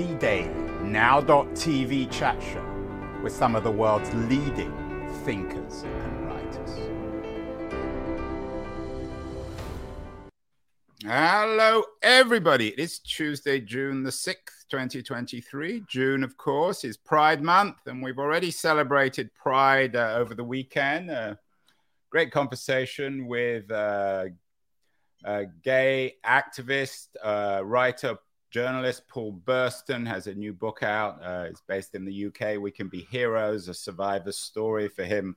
The Daily, now.tv chat show with some of the world's leading thinkers and writers. Hello, everybody. It is Tuesday, June the 6th, 2023. June, of course, is Pride Month, and we've already celebrated Pride uh, over the weekend. Uh, great conversation with uh, a gay activist, uh, writer, journalist Paul Burston has a new book out. Uh, it's based in the UK. We Can Be Heroes, a survivor's story for him.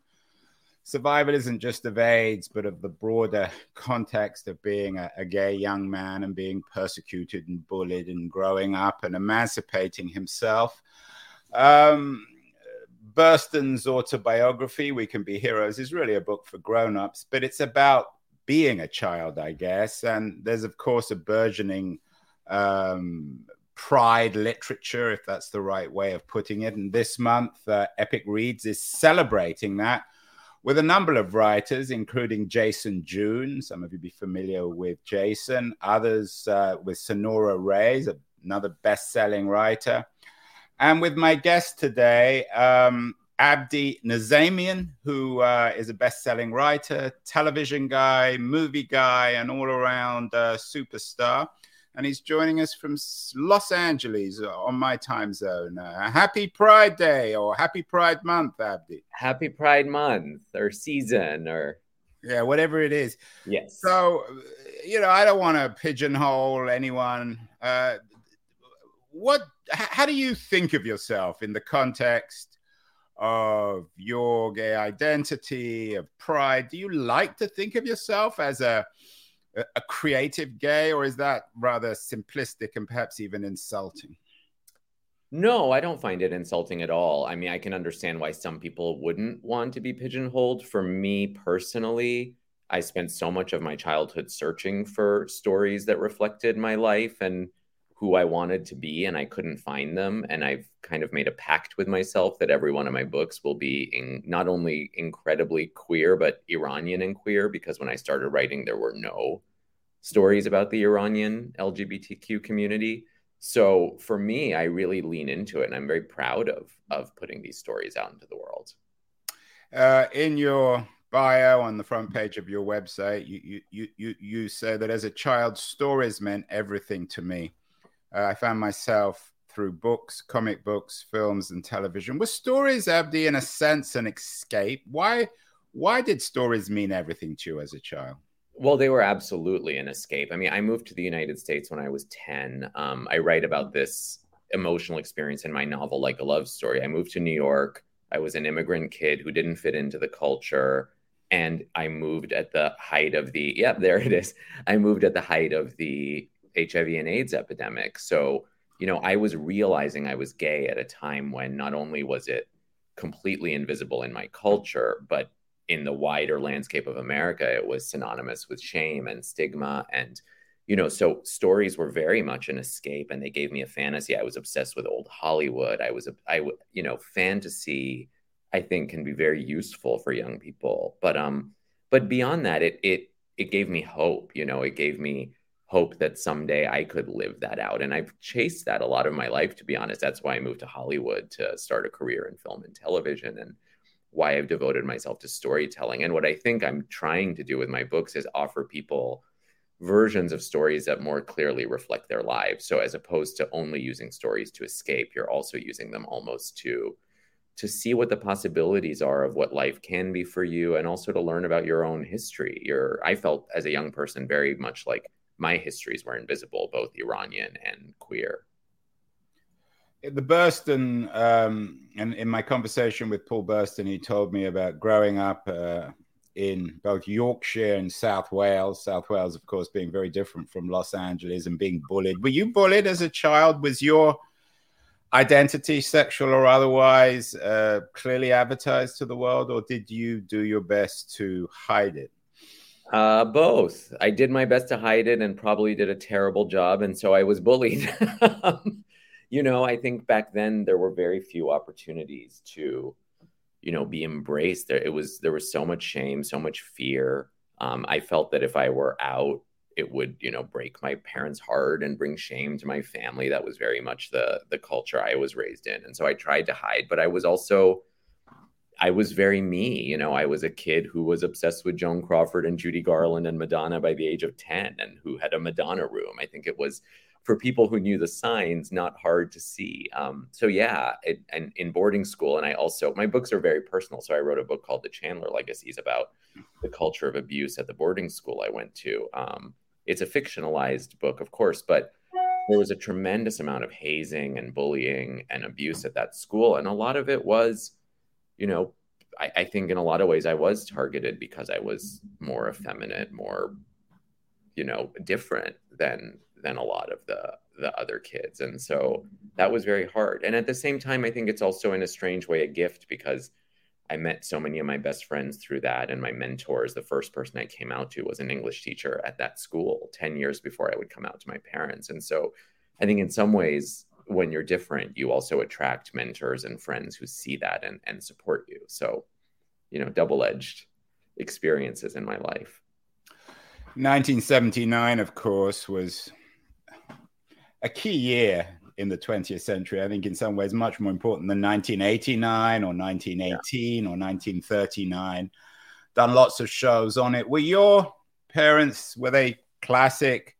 Survival isn't just of AIDS, but of the broader context of being a, a gay young man and being persecuted and bullied and growing up and emancipating himself. Um, Burston's autobiography, We Can Be Heroes, is really a book for grown ups, but it's about being a child, I guess. And there's, of course, a burgeoning um, pride literature, if that's the right way of putting it. And this month, uh, Epic Reads is celebrating that with a number of writers, including Jason June. Some of you be familiar with Jason, others uh, with Sonora Reyes, another best selling writer. And with my guest today, um, Abdi Nazemian, who uh, is a best-selling writer, television guy, movie guy, and all-around uh, superstar. And he's joining us from Los Angeles uh, on my time zone. Uh, happy Pride Day or Happy Pride Month, Abdi. Happy Pride Month or season or yeah, whatever it is. Yes. So, you know, I don't want to pigeonhole anyone. Uh, what? How do you think of yourself in the context of your gay identity, of pride. Do you like to think of yourself as a a creative gay, or is that rather simplistic and perhaps even insulting? No, I don't find it insulting at all. I mean, I can understand why some people wouldn't want to be pigeonholed. For me personally, I spent so much of my childhood searching for stories that reflected my life and who I wanted to be and I couldn't find them. And I've kind of made a pact with myself that every one of my books will be in, not only incredibly queer, but Iranian and queer, because when I started writing, there were no stories about the Iranian LGBTQ community. So for me, I really lean into it and I'm very proud of, of putting these stories out into the world. Uh, in your bio on the front page of your website, you, you, you, you say that as a child, stories meant everything to me. Uh, I found myself through books, comic books, films, and television. Were stories, Abdi, in a sense, an escape? Why, why did stories mean everything to you as a child? Well, they were absolutely an escape. I mean, I moved to the United States when I was 10. Um, I write about this emotional experience in my novel, Like a Love Story. I moved to New York. I was an immigrant kid who didn't fit into the culture. And I moved at the height of the, yep, there it is. I moved at the height of the HIV and AIDS epidemic. So, you know, I was realizing I was gay at a time when not only was it completely invisible in my culture, but in the wider landscape of America, it was synonymous with shame and stigma. And, you know, so stories were very much an escape and they gave me a fantasy. I was obsessed with old Hollywood. I was, I, you know, fantasy, I think can be very useful for young people. But, um, but beyond that, it, it, it gave me hope, you know, it gave me, hope that someday I could live that out. And I've chased that a lot of my life, to be honest. That's why I moved to Hollywood to start a career in film and television and why I've devoted myself to storytelling. And what I think I'm trying to do with my books is offer people versions of stories that more clearly reflect their lives. So as opposed to only using stories to escape, you're also using them almost to to see what the possibilities are of what life can be for you and also to learn about your own history. Your I felt as a young person very much like my histories were invisible, both Iranian and queer. The Burston, um, and in my conversation with Paul Burston, he told me about growing up uh, in both Yorkshire and South Wales. South Wales, of course, being very different from Los Angeles and being bullied. Were you bullied as a child? Was your identity, sexual or otherwise, uh, clearly advertised to the world, or did you do your best to hide it? Uh, both. I did my best to hide it and probably did a terrible job. And so I was bullied. you know, I think back then there were very few opportunities to, you know, be embraced. There, it was, there was so much shame, so much fear. Um, I felt that if I were out, it would you know break my parents heart and bring shame to my family that was very much the the culture i was raised in and so i tried to hide but i was also i was very me you know i was a kid who was obsessed with joan crawford and judy garland and madonna by the age of 10 and who had a madonna room i think it was for people who knew the signs not hard to see um, so yeah it, and in boarding school and i also my books are very personal so i wrote a book called the chandler legacies about the culture of abuse at the boarding school i went to um, it's a fictionalized book, of course, but there was a tremendous amount of hazing and bullying and abuse at that school. And a lot of it was, you know, I, I think in a lot of ways I was targeted because I was more effeminate, more, you know, different than than a lot of the the other kids. And so that was very hard. And at the same time, I think it's also in a strange way a gift because I met so many of my best friends through that. And my mentors, the first person I came out to was an English teacher at that school 10 years before I would come out to my parents. And so I think in some ways, when you're different, you also attract mentors and friends who see that and, and support you. So, you know, double edged experiences in my life. 1979, of course, was a key year in the 20th century. I think in some ways much more important than 1989 or 1918 yeah. or 1939. Done lots of shows on it. Were your parents were they classic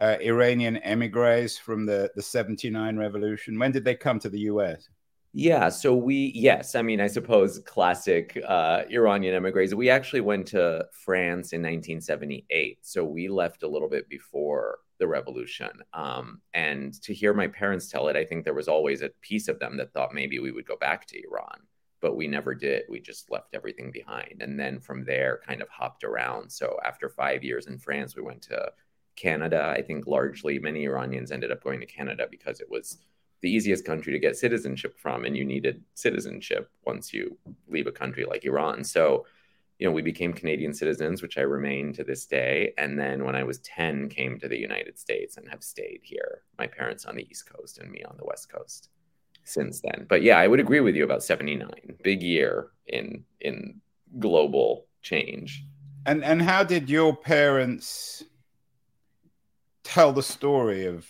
uh, Iranian emigres from the the 79 revolution? When did they come to the US? Yeah, so we yes, I mean I suppose classic uh, Iranian emigres. We actually went to France in 1978, so we left a little bit before the revolution. Um, and to hear my parents tell it, I think there was always a piece of them that thought maybe we would go back to Iran, but we never did. We just left everything behind. And then from there, kind of hopped around. So after five years in France, we went to Canada. I think largely many Iranians ended up going to Canada because it was the easiest country to get citizenship from, and you needed citizenship once you leave a country like Iran. So you know, we became Canadian citizens, which I remain to this day. And then when I was 10, came to the United States and have stayed here. My parents on the East Coast and me on the West Coast since then. But yeah, I would agree with you about 79. Big year in in global change. And and how did your parents tell the story of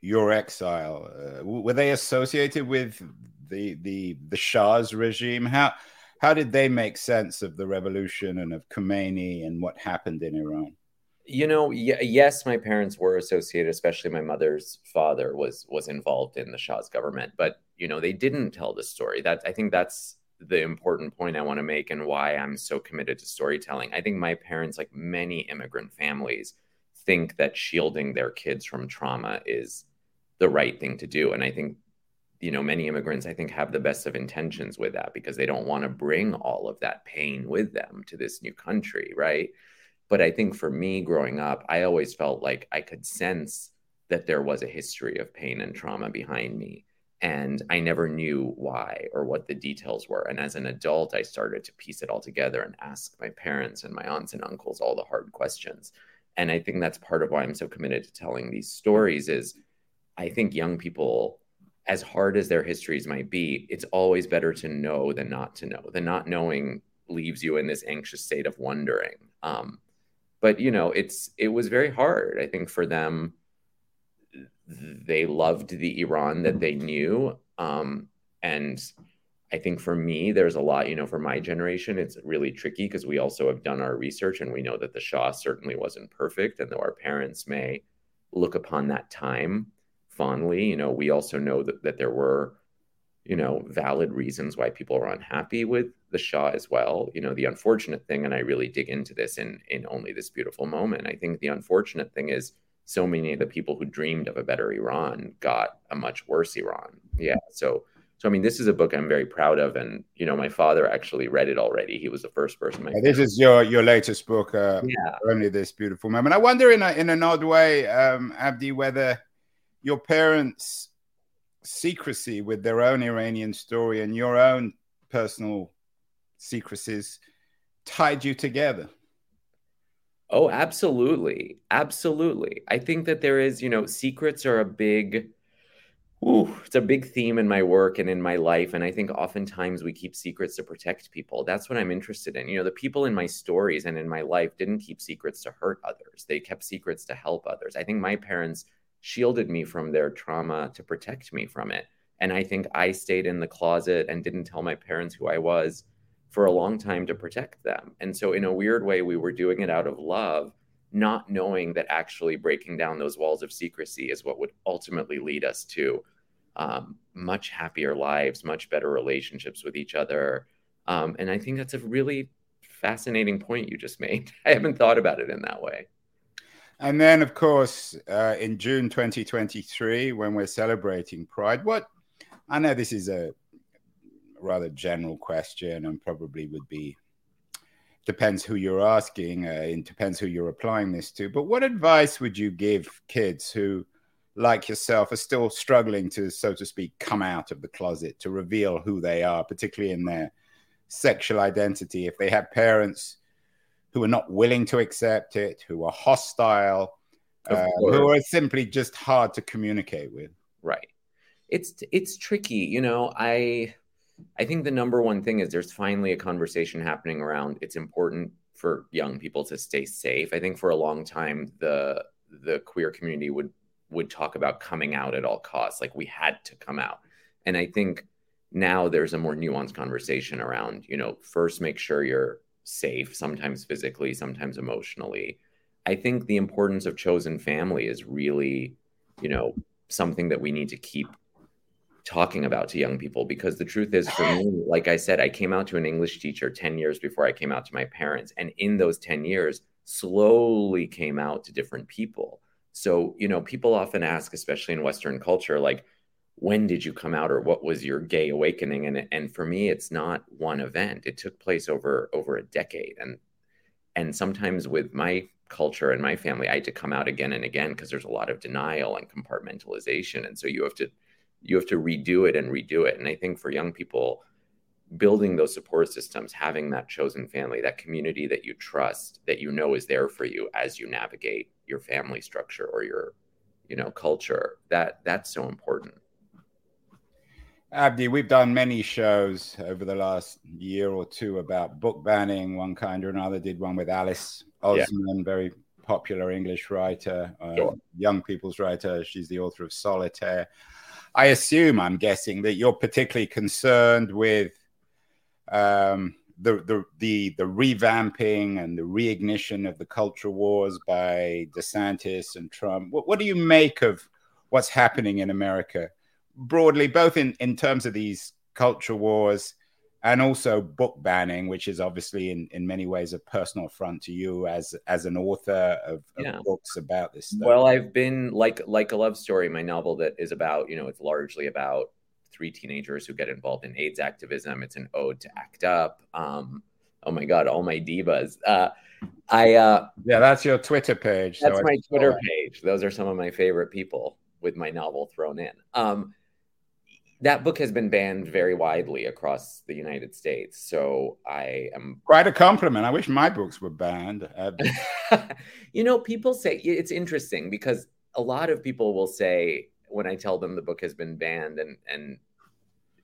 your exile? Uh, were they associated with the the the Shah's regime? How how did they make sense of the revolution and of Khomeini and what happened in Iran? You know, y- yes, my parents were associated, especially my mother's father was was involved in the Shah's government, but you know, they didn't tell the story. That I think that's the important point I want to make and why I'm so committed to storytelling. I think my parents, like many immigrant families, think that shielding their kids from trauma is the right thing to do. And I think you know many immigrants i think have the best of intentions with that because they don't want to bring all of that pain with them to this new country right? But i think for me growing up i always felt like i could sense that there was a history of pain and trauma behind me. And i never knew why or what the details were. And as an adult i started to piece it all together and ask my parents and my aunts and uncles all the hard questions and i think that's part of why i'm so committed to telling these stories is i think young people as hard as their histories might be, it's always better to know than not to know. The not knowing leaves you in this anxious state of wondering. Um, but you know, it's it was very hard. I think for them, they loved the Iran that they knew, um, and I think for me, there's a lot. You know, for my generation, it's really tricky because we also have done our research and we know that the Shah certainly wasn't perfect, and though our parents may look upon that time fondly. You know, we also know that, that there were, you know, valid reasons why people were unhappy with the Shah as well. You know, the unfortunate thing, and I really dig into this in in only this beautiful moment. I think the unfortunate thing is so many of the people who dreamed of a better Iran got a much worse Iran. Yeah. So so I mean, this is a book I'm very proud of, and you know, my father actually read it already. He was the first person. This is your your latest book. Uh, yeah. Only this beautiful moment. I wonder, in a, in an odd way, um, Abdi, whether your parents' secrecy with their own Iranian story and your own personal secrecies tied you together. Oh, absolutely. Absolutely. I think that there is, you know, secrets are a big Ooh, it's a big theme in my work and in my life. And I think oftentimes we keep secrets to protect people. That's what I'm interested in. You know, the people in my stories and in my life didn't keep secrets to hurt others, they kept secrets to help others. I think my parents shielded me from their trauma to protect me from it. And I think I stayed in the closet and didn't tell my parents who I was for a long time to protect them. And so, in a weird way, we were doing it out of love, not knowing that actually breaking down those walls of secrecy is what would ultimately lead us to um, much happier lives, much better relationships with each other. Um, and I think that's a really fascinating point you just made. I haven't thought about it in that way. And then, of course, uh, in June 2023, when we're celebrating Pride, what I know this is a rather general question and probably would be depends who you're asking, uh, it depends who you're applying this to. But what advice would you give kids who like yourself are still struggling to, so to speak, come out of the closet, to reveal who they are, particularly in their sexual identity. If they have parents who are not willing to accept it, who are hostile, uh, who are simply just hard to communicate with. Right. It's it's tricky, you know. I I think the number one thing is there's finally a conversation happening around. It's important for young people to stay safe. I think for a long time the the queer community would would talk about coming out at all costs like we had to come out. And i think now there's a more nuanced conversation around you know first make sure you're safe sometimes physically sometimes emotionally. I think the importance of chosen family is really you know something that we need to keep talking about to young people because the truth is for me like i said i came out to an english teacher 10 years before i came out to my parents and in those 10 years slowly came out to different people so, you know, people often ask, especially in Western culture, like, when did you come out or what was your gay awakening? And, and for me, it's not one event. It took place over over a decade. And and sometimes with my culture and my family, I had to come out again and again because there's a lot of denial and compartmentalization. And so you have to you have to redo it and redo it. And I think for young people, building those support systems, having that chosen family, that community that you trust, that you know is there for you as you navigate your family structure or your, you know, culture, that that's so important. Abdi, we've done many shows over the last year or two about book banning, one kind or another. Did one with Alice Oseman, yeah. very popular English writer, uh, sure. young people's writer. She's the author of Solitaire. I assume, I'm guessing, that you're particularly concerned with um, the, the the the revamping and the reignition of the culture wars by DeSantis and Trump. What, what do you make of what's happening in America broadly, both in, in terms of these culture wars and also book banning, which is obviously in, in many ways a personal affront to you as as an author of, of yeah. books about this stuff. Well, I've been like like a love story, my novel that is about, you know, it's largely about three teenagers who get involved in AIDS activism. It's an ode to ACT UP. Um, oh my God, all my divas. Uh, I uh, yeah, that's your Twitter page. That's so my Twitter page. Those are some of my favorite people with my novel thrown in. Um, that book has been banned very widely across the United States. So I am quite a compliment. I wish my books were banned. you know, people say it's interesting because a lot of people will say when I tell them the book has been banned and and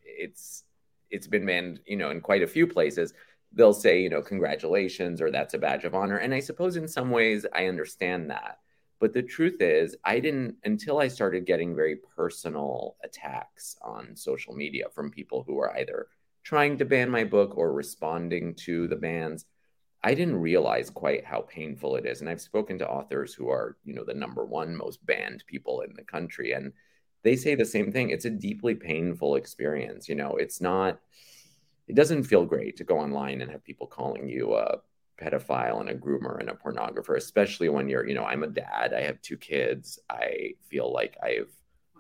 it's it's been banned, you know, in quite a few places, they'll say, you know, congratulations or that's a badge of honor. And I suppose in some ways I understand that. But the truth is, I didn't until I started getting very personal attacks on social media from people who are either trying to ban my book or responding to the bans. I didn't realize quite how painful it is. And I've spoken to authors who are, you know, the number one most banned people in the country. And they say the same thing. It's a deeply painful experience. You know, it's not, it doesn't feel great to go online and have people calling you a pedophile and a groomer and a pornographer, especially when you're, you know, I'm a dad, I have two kids. I feel like I've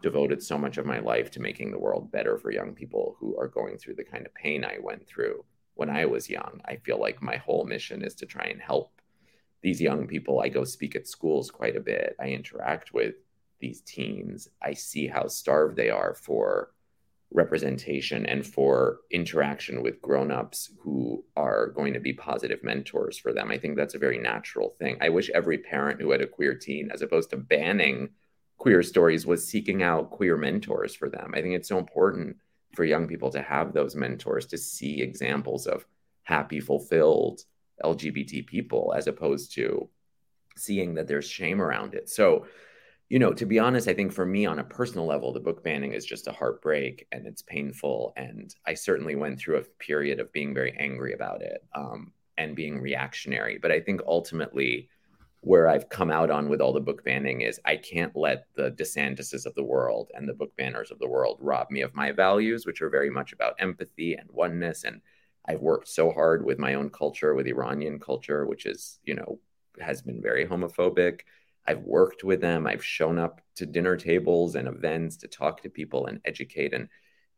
devoted so much of my life to making the world better for young people who are going through the kind of pain I went through when I was young. I feel like my whole mission is to try and help these young people. I go speak at schools quite a bit. I interact with these teens. I see how starved they are for representation and for interaction with grown-ups who are going to be positive mentors for them. I think that's a very natural thing. I wish every parent who had a queer teen as opposed to banning queer stories was seeking out queer mentors for them. I think it's so important for young people to have those mentors to see examples of happy, fulfilled LGBT people as opposed to seeing that there's shame around it. So, you know, to be honest, I think for me on a personal level, the book banning is just a heartbreak and it's painful. And I certainly went through a period of being very angry about it um, and being reactionary. But I think ultimately, where I've come out on with all the book banning is I can't let the DeSantises of the world and the book banners of the world rob me of my values, which are very much about empathy and oneness. And I've worked so hard with my own culture, with Iranian culture, which is, you know, has been very homophobic. I've worked with them. I've shown up to dinner tables and events to talk to people and educate. And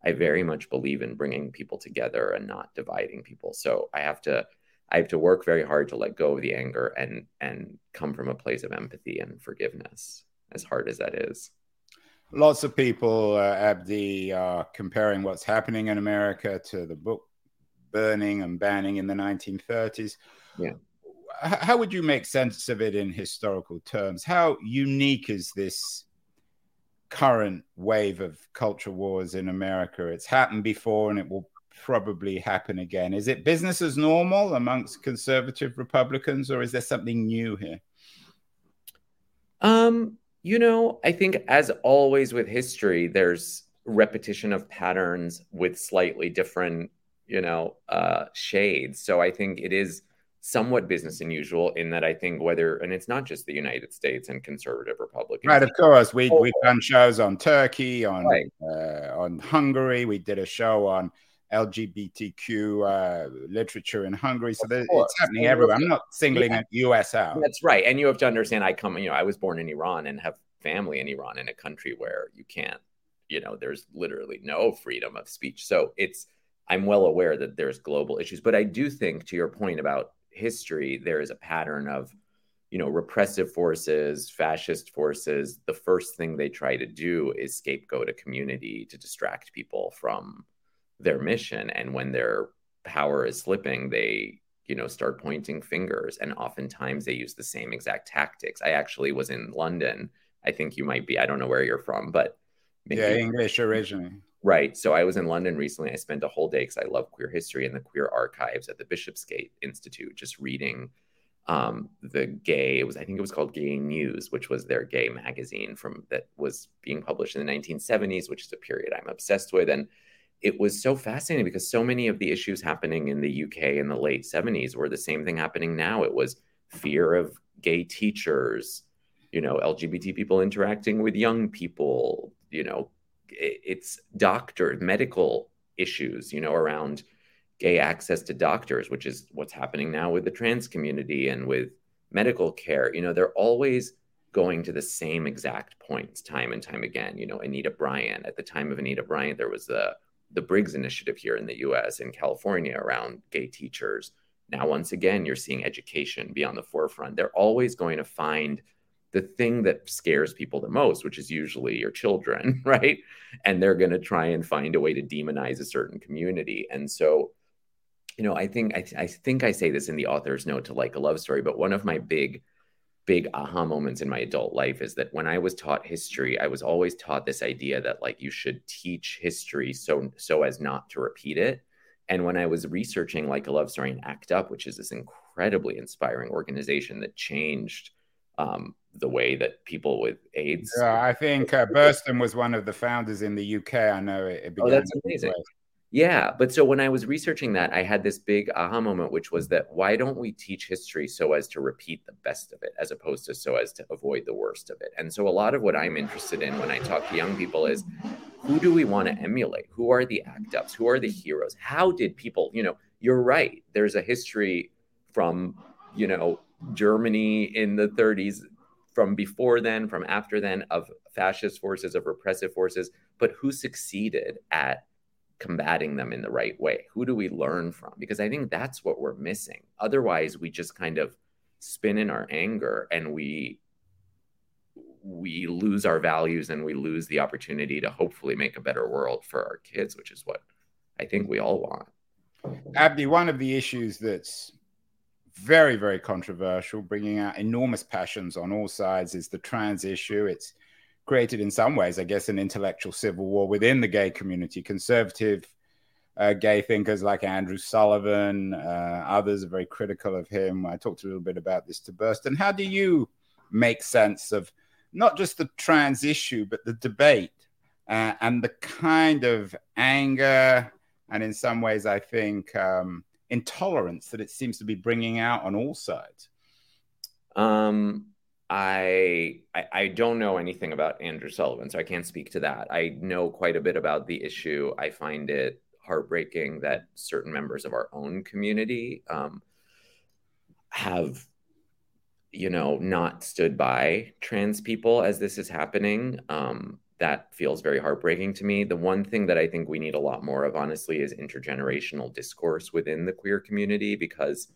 I very much believe in bringing people together and not dividing people. So I have to I have to work very hard to let go of the anger and and come from a place of empathy and forgiveness, as hard as that is. Lots of people, uh, Abdi, are comparing what's happening in America to the book burning and banning in the 1930s. Yeah. How would you make sense of it in historical terms? How unique is this current wave of culture wars in America? It's happened before and it will probably happen again. Is it business as normal amongst conservative Republicans, or is there something new here? Um, you know, I think as always with history, there's repetition of patterns with slightly different, you know, uh, shades. So I think it is somewhat business unusual in that I think whether, and it's not just the United States and conservative Republicans. Right, of course. We, we've done shows on Turkey, on, right. uh, on Hungary. We did a show on LGBTQ uh, literature in Hungary. So it's happening everywhere. I'm not singling yeah. US out. That's right. And you have to understand, I come, you know, I was born in Iran and have family in Iran in a country where you can't, you know, there's literally no freedom of speech. So it's, I'm well aware that there's global issues. But I do think, to your point about history, there is a pattern of, you know, repressive forces, fascist forces. The first thing they try to do is scapegoat a community to distract people from their mission. And when their power is slipping they you know start pointing fingers. And oftentimes they use the same exact tactics. I actually was in london. I think you might be i don't know where you're from but yeah english originally. Right. So i was in london recently. I spent a whole day because i love queer history and the queer archives at the bishopsgate institute just reading um, the gay it was i think it was called gay news which was their gay magazine from that was being published in the 1970s which is a period i'm obsessed with. And it was so fascinating because so many of the issues happening in the UK in the late 70s were the same thing happening now. It was fear of gay teachers, you know, LGBT people interacting with young people, you know, it's doctor medical issues, you know, around gay access to doctors, which is what's happening now with the trans community and with medical care. You know, they're always going to the same exact points time and time again. You know, Anita Bryant, at the time of Anita Bryant, there was the the Briggs Initiative here in the US in California around gay teachers. Now, once again, you're seeing education be on the forefront. They're always going to find the thing that scares people the most, which is usually your children, right? And they're going to try and find a way to demonize a certain community. And so, you know, I think I, I think I say this in the author's note to like a love story, but one of my big big aha moments in my adult life is that when I was taught history, I was always taught this idea that like you should teach history so so as not to repeat it. And when I was researching like a love story and ACT UP, which is this incredibly inspiring organization that changed um, the way that people with AIDS. Yeah, I think uh, Burston was one of the founders in the UK. I know it, it began. Oh, that's amazing. Yeah. But so when I was researching that, I had this big aha moment, which was that why don't we teach history so as to repeat the best of it, as opposed to so as to avoid the worst of it? And so a lot of what I'm interested in when I talk to young people is who do we want to emulate? Who are the act ups? Who are the heroes? How did people, you know, you're right. There's a history from, you know, Germany in the 30s, from before then, from after then, of fascist forces, of repressive forces, but who succeeded at combating them in the right way? Who do we learn from? Because I think that's what we're missing. Otherwise, we just kind of spin in our anger and we we lose our values and we lose the opportunity to hopefully make a better world for our kids, which is what I think we all want. Abdi, one of the issues that's very, very controversial, bringing out enormous passions on all sides, is the trans issue. It's created, in some ways, I guess, an intellectual civil war within the gay community. Conservative uh, gay thinkers like Andrew Sullivan, uh, others are very critical of him. I talked a little bit about this to Burston. How do you make sense of not just the trans issue, but the debate uh, and the kind of anger and, in some ways, I think, um, intolerance that it seems to be bringing out on all sides? Um, I, I, I don't know anything about Andrew Sullivan, so I can't speak to that. I know quite a bit about the issue. I find it heartbreaking that certain members of our own community um, have you know not stood by trans people as this is happening um, that feels very heartbreaking to me the one thing that i think we need a lot more of honestly is intergenerational discourse within the queer community because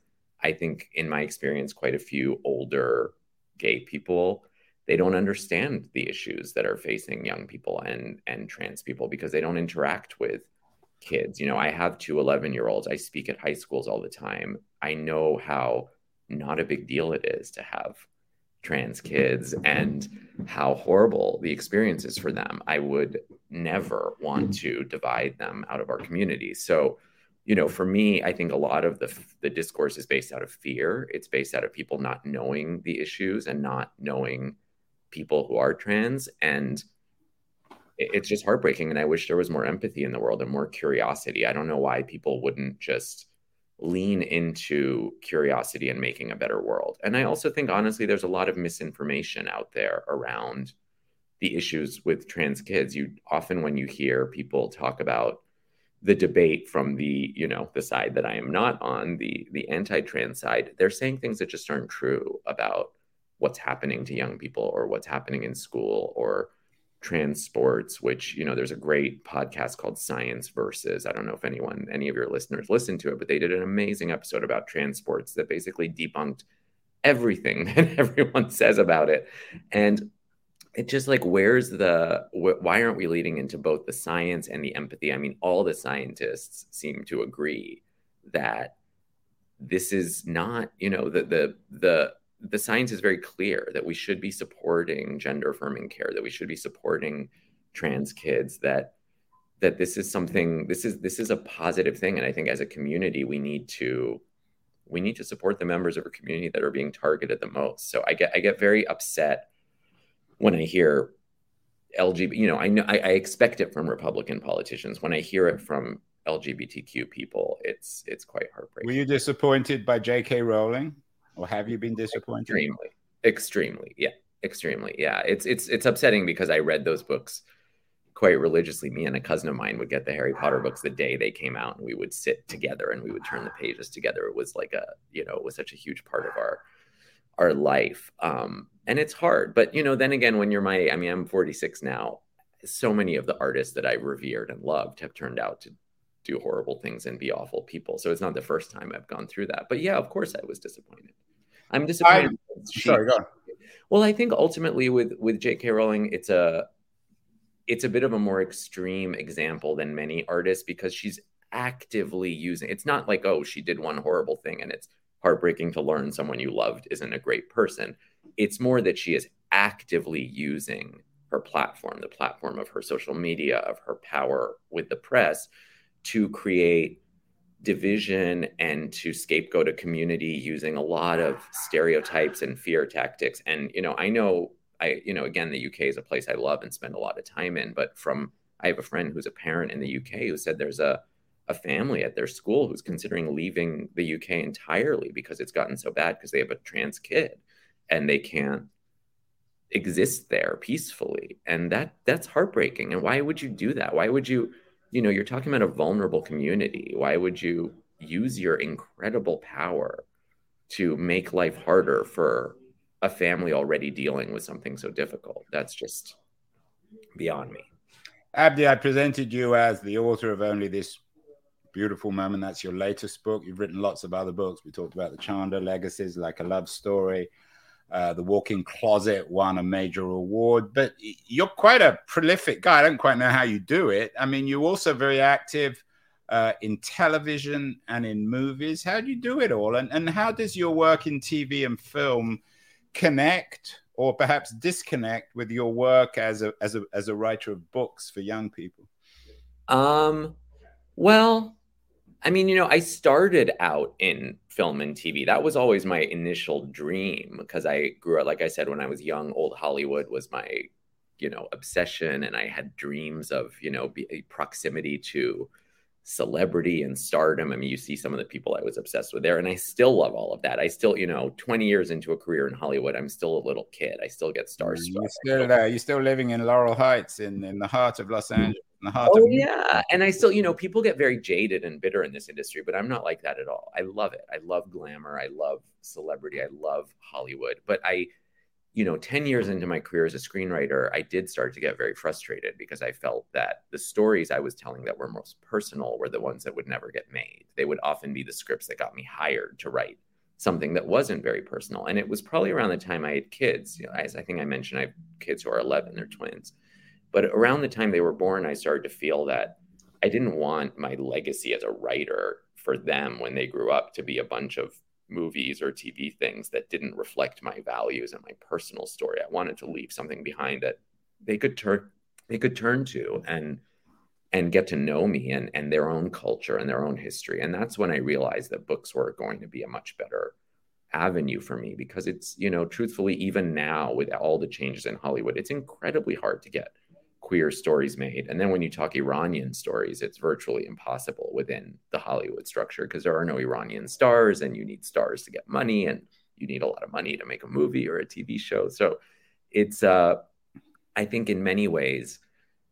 i think in my experience quite a few older gay people they don't understand the issues that are facing young people and and trans people because they don't interact with kids. You know, I have two 11 year olds. I speak at high schools all the time. I know how not a big deal it is to have trans kids and how horrible the experience is for them. I would never want mm. to divide them out of our community. So, you know, for me, I think a lot of the the discourse is based out of fear. It's based out of people not knowing the issues and not knowing people who are trans. And it's just heartbreaking and i wish there was more empathy in the world and more curiosity. I don't know why people wouldn't just lean into curiosity and making a better world. And i also think honestly there's a lot of misinformation out there around the issues with trans kids. You often when you hear people talk about the debate from the you know the side that i am not on the the anti-trans side they're saying things that just aren't true about what's happening to young people or what's happening in school or trans sports, which, you know, there's a great podcast called Science Versus. I don't know if anyone, any of your listeners listened to it, but they did an amazing episode about trans sports that basically debunked everything that everyone says about it. And it just like, where's the, wh- why aren't we leading into both the science and the empathy? I mean, all the scientists seem to agree that this is not, you know, the, the, the, the science is very clear that we should be supporting gender affirming care, that we should be supporting trans kids, that that this is something this is this is a positive thing. And I think as a community, we need to we need to support the members of our community that are being targeted the most. So I get I get very upset when I hear LGBT, you know, I know I, I expect it from Republican politicians. When I hear it from LGBTQ people, it's it's quite heartbreaking. Were you disappointed by J.K. Rowling? or have you been disappointed? Extremely, extremely, yeah, extremely, yeah. It's it's it's upsetting because I read those books quite religiously. Me and a cousin of mine would get the Harry Potter books the day they came out, and we would sit together and we would turn the pages together. It was like a you know, it was such a huge part of our our life. Um, and it's hard, but you know, then again, when you're my, I mean, I'm 46 now. So many of the artists that I revered and loved have turned out to do horrible things and be awful people. So it's not the first time I've gone through that. But yeah, of course I was disappointed. I'm disappointed. I, she, sorry, go on. Well, I think ultimately with with J.K. Rowling, it's a it's a bit of a more extreme example than many artists because she's actively using. It's not like oh, she did one horrible thing and it's heartbreaking to learn someone you loved isn't a great person. It's more that she is actively using her platform, the platform of her social media, of her power with the press to create division and to scapegoat a community using a lot of stereotypes and fear tactics. And, you know, I know I, you know, again, the UK is a place I love and spend a lot of time in, but from I have a friend who's a parent in the UK who said there's a a family at their school who's considering leaving the UK entirely because it's gotten so bad because they have a trans kid and they can't exist there peacefully and that that's heartbreaking and why would you do that why would you you know, you're talking about a vulnerable community. Why would you use your incredible power to make life harder for a family already dealing with something so difficult? That's just beyond me. Abdi, I presented you as the author of Only This Beautiful Moment. That's your latest book. You've written lots of other books. We talked about the Chandler legacies, like a love story. Uh, the Walk-in Closet won a major award, but you're quite a prolific guy. I don't quite know how you do it. I mean, you're also very active uh, in television and in movies. How do you do it all? And, and how does your work in TV and film connect or perhaps disconnect with your work as a as a as a writer of books for young people? Um, well, I mean, you know, I started out in film and TV. That was always my initial dream because I grew up, like I said, when I was young, old Hollywood was my, you know, obsession. And I had dreams of, you know, be, eh, proximity to celebrity and stardom. I mean, you see some of the people I was obsessed with there, and I still love all of that. I still, you know, 20 years into a career in Hollywood, I'm still a little kid. I still get starstruck. You're still, uh, you're still living in Laurel Heights in, in the heart of Los Angeles. the heart. oh yeah, and I still, you know, people get very jaded and bitter in this industry, but I'm not like that at all. I love it. I love glamour. I love celebrity. I love Hollywood. But I, you know, 10 years into my career as a screenwriter, I did start to get very frustrated because I felt that the stories I was telling that were most personal were the ones that would never get made. They would often be the scripts that got me hired to write something that wasn't very personal. And it was probably around the time I had kids. You know, as I think I mentioned, I have kids who are 11, they're twins. But around the time they were born, I started to feel that I didn't want my legacy as a writer for them when they grew up to be a bunch of movies or TV things that didn't reflect my values and my personal story. I wanted to leave something behind that they could turn they could turn to and and get to know me and and their own culture and their own history. And that's when I realized that books were going to be a much better avenue for me because it's, you know, truthfully even now with all the changes in Hollywood, it's incredibly hard to get queer stories made. And then when you talk Iranian stories, it's virtually impossible within the Hollywood structure because there are no Iranian stars and you need stars to get money and you need a lot of money to make a movie or a TV show. So it's uh I think in many ways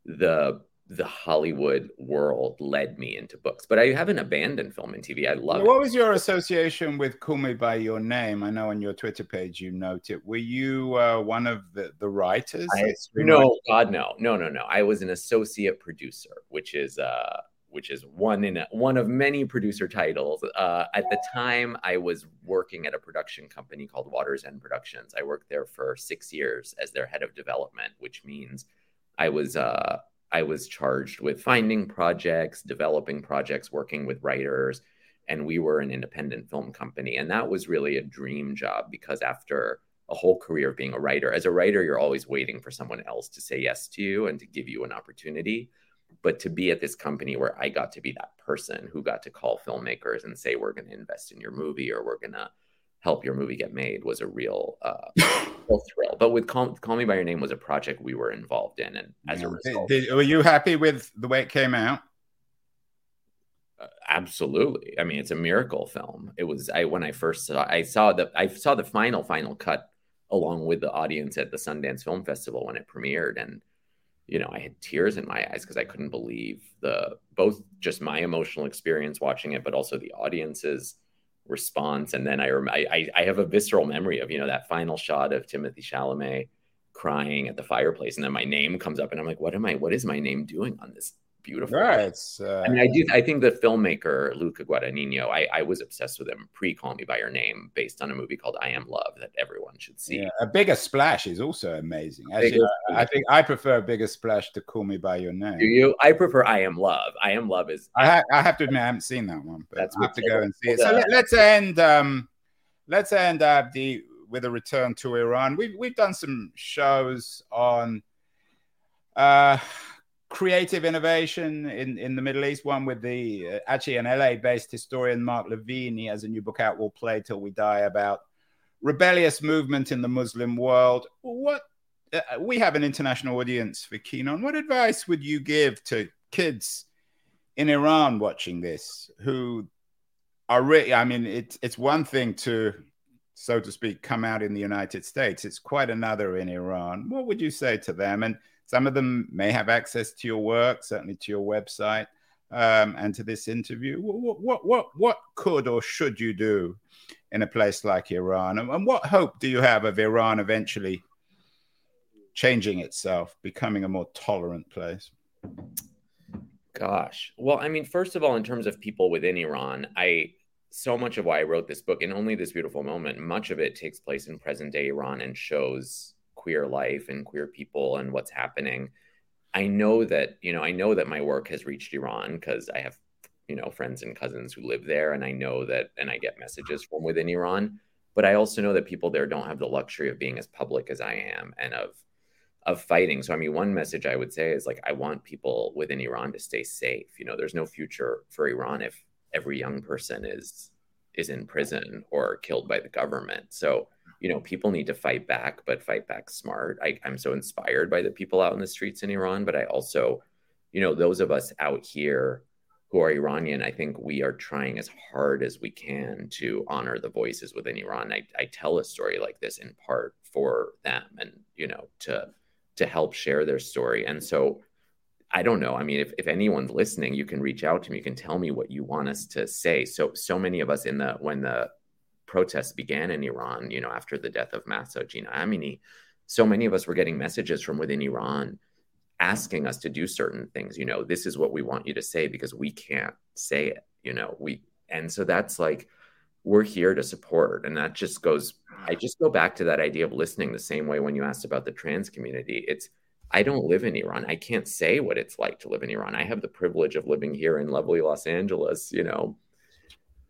the the Hollywood world led me into books. But I haven't abandoned film and TV. I love what it. was your association with Call Me By Your Name? I know on your Twitter page you note it. Were you uh, one of the, the writers? I, no, God, no. No, no, no. I was an associate producer, which is uh which is one in a, one of many producer titles. Uh, at the time, I was working at a production company called Water's End Productions. I worked there for six years as their head of development, which means I was uh, I was charged with finding projects, developing projects, working with writers, and we were an independent film company. And that was really a dream job because after a whole career of being a writer, as a writer, you're always waiting for someone else to say yes to you and to give you an opportunity. But to be at this company where I got to be that person who got to call filmmakers and say, we're going to invest in your movie or we're going to help your movie get made was a real, uh, real thrill. But with Call, Call, Me by Your Name was a project we were involved in, and as yeah. a result, did, did, were you happy with the way it came out? Uh, absolutely. I mean, it's a miracle film. It was I when I first saw I saw the I saw the final final cut along with the audience at the Sundance Film Festival when it premiered, and you know I had tears in my eyes because I couldn't believe the both just my emotional experience watching it, but also the audience's response. And then I, I, I have a visceral memory of, you know, that final shot of Timothée Chalamet crying at the fireplace. And then my name comes up and I'm like, what am I, what is my name doing on this beautiful. Right. Uh, I mean, I do. I think the filmmaker Luca Guadagnino. I, I was obsessed with him pre "Call Me by Your Name," based on a movie called "I Am Love" that everyone should see. Yeah, a bigger splash is also amazing. Actually, I, I think I prefer a bigger splash to "Call Me by Your Name." Do you? I prefer "I Am Love." "I Am Love" is. I, ha- I have to admit, I haven't seen that one, but That's I have to go and see it. So let, us end. Um, let's end uh, the with a return to Iran. We've we've done some shows on. Uh, creative innovation in, in the Middle East, one with the uh, actually an LA based historian, Mark LeVine. He has a new book out, We'll Play Till We Die, about rebellious movement in the Muslim world. What uh, we have an international audience for Keen On. What advice would you give to kids in Iran watching this who are really, I mean, it's, it's one thing to, so to speak, come out in the United States, it's quite another in Iran. What would you say to them? And some of them may have access to your work, certainly to your website, um, and to this interview. What, what, what, what could or should you do in a place like Iran? And, what hope do you have of Iran eventually changing itself, becoming a more tolerant place? Gosh. Well, I mean, first of all, in terms of people within Iran, I so much of why I wrote this book and only this beautiful moment, much of it takes place in present day Iran and shows queer life and queer people and what's happening. I know that, you know, I know that my work has reached Iran because I have, you know, friends and cousins who live there. And I know that, and I get messages from within Iran. but I also know that people there don't have the luxury of being as public as I am and of of fighting. So I mean, one message I would say is like I want people within Iran to stay safe. You know, there's no future for Iran if every young person is is in prison or killed by the government. So you know, people need to fight back, but fight back smart. I, I'm so inspired by the people out in the streets in Iran, but I also, you know, those of us out here who are Iranian, I think we are trying as hard as we can to honor the voices within Iran. I, I tell a story like this in part for them and, you know, to to help share their story. And so I don't know. I mean, if, if anyone's listening, you can reach out to me. You can tell me what you want us to say. So so many of us in the when the protests began in Iran, you know, after the death of Mahsa Jina Amini, so many of us were getting messages from within Iran asking us to do certain things. You know, this is what we want you to say because we can't say it. You know, we and so that's like we're here to support, and that just goes. I just go back to that idea of listening the same way when you asked about the trans community. It's I don't live in Iran. I can't say what it's like to live in Iran. I have the privilege of living here in lovely Los Angeles, you know,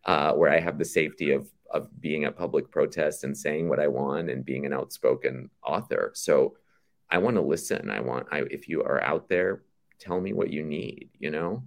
uh, where I have the safety of of being at public protests and saying what I want and being an outspoken author. So I want to listen. I want, I, if you are out there, tell me what you need, you know?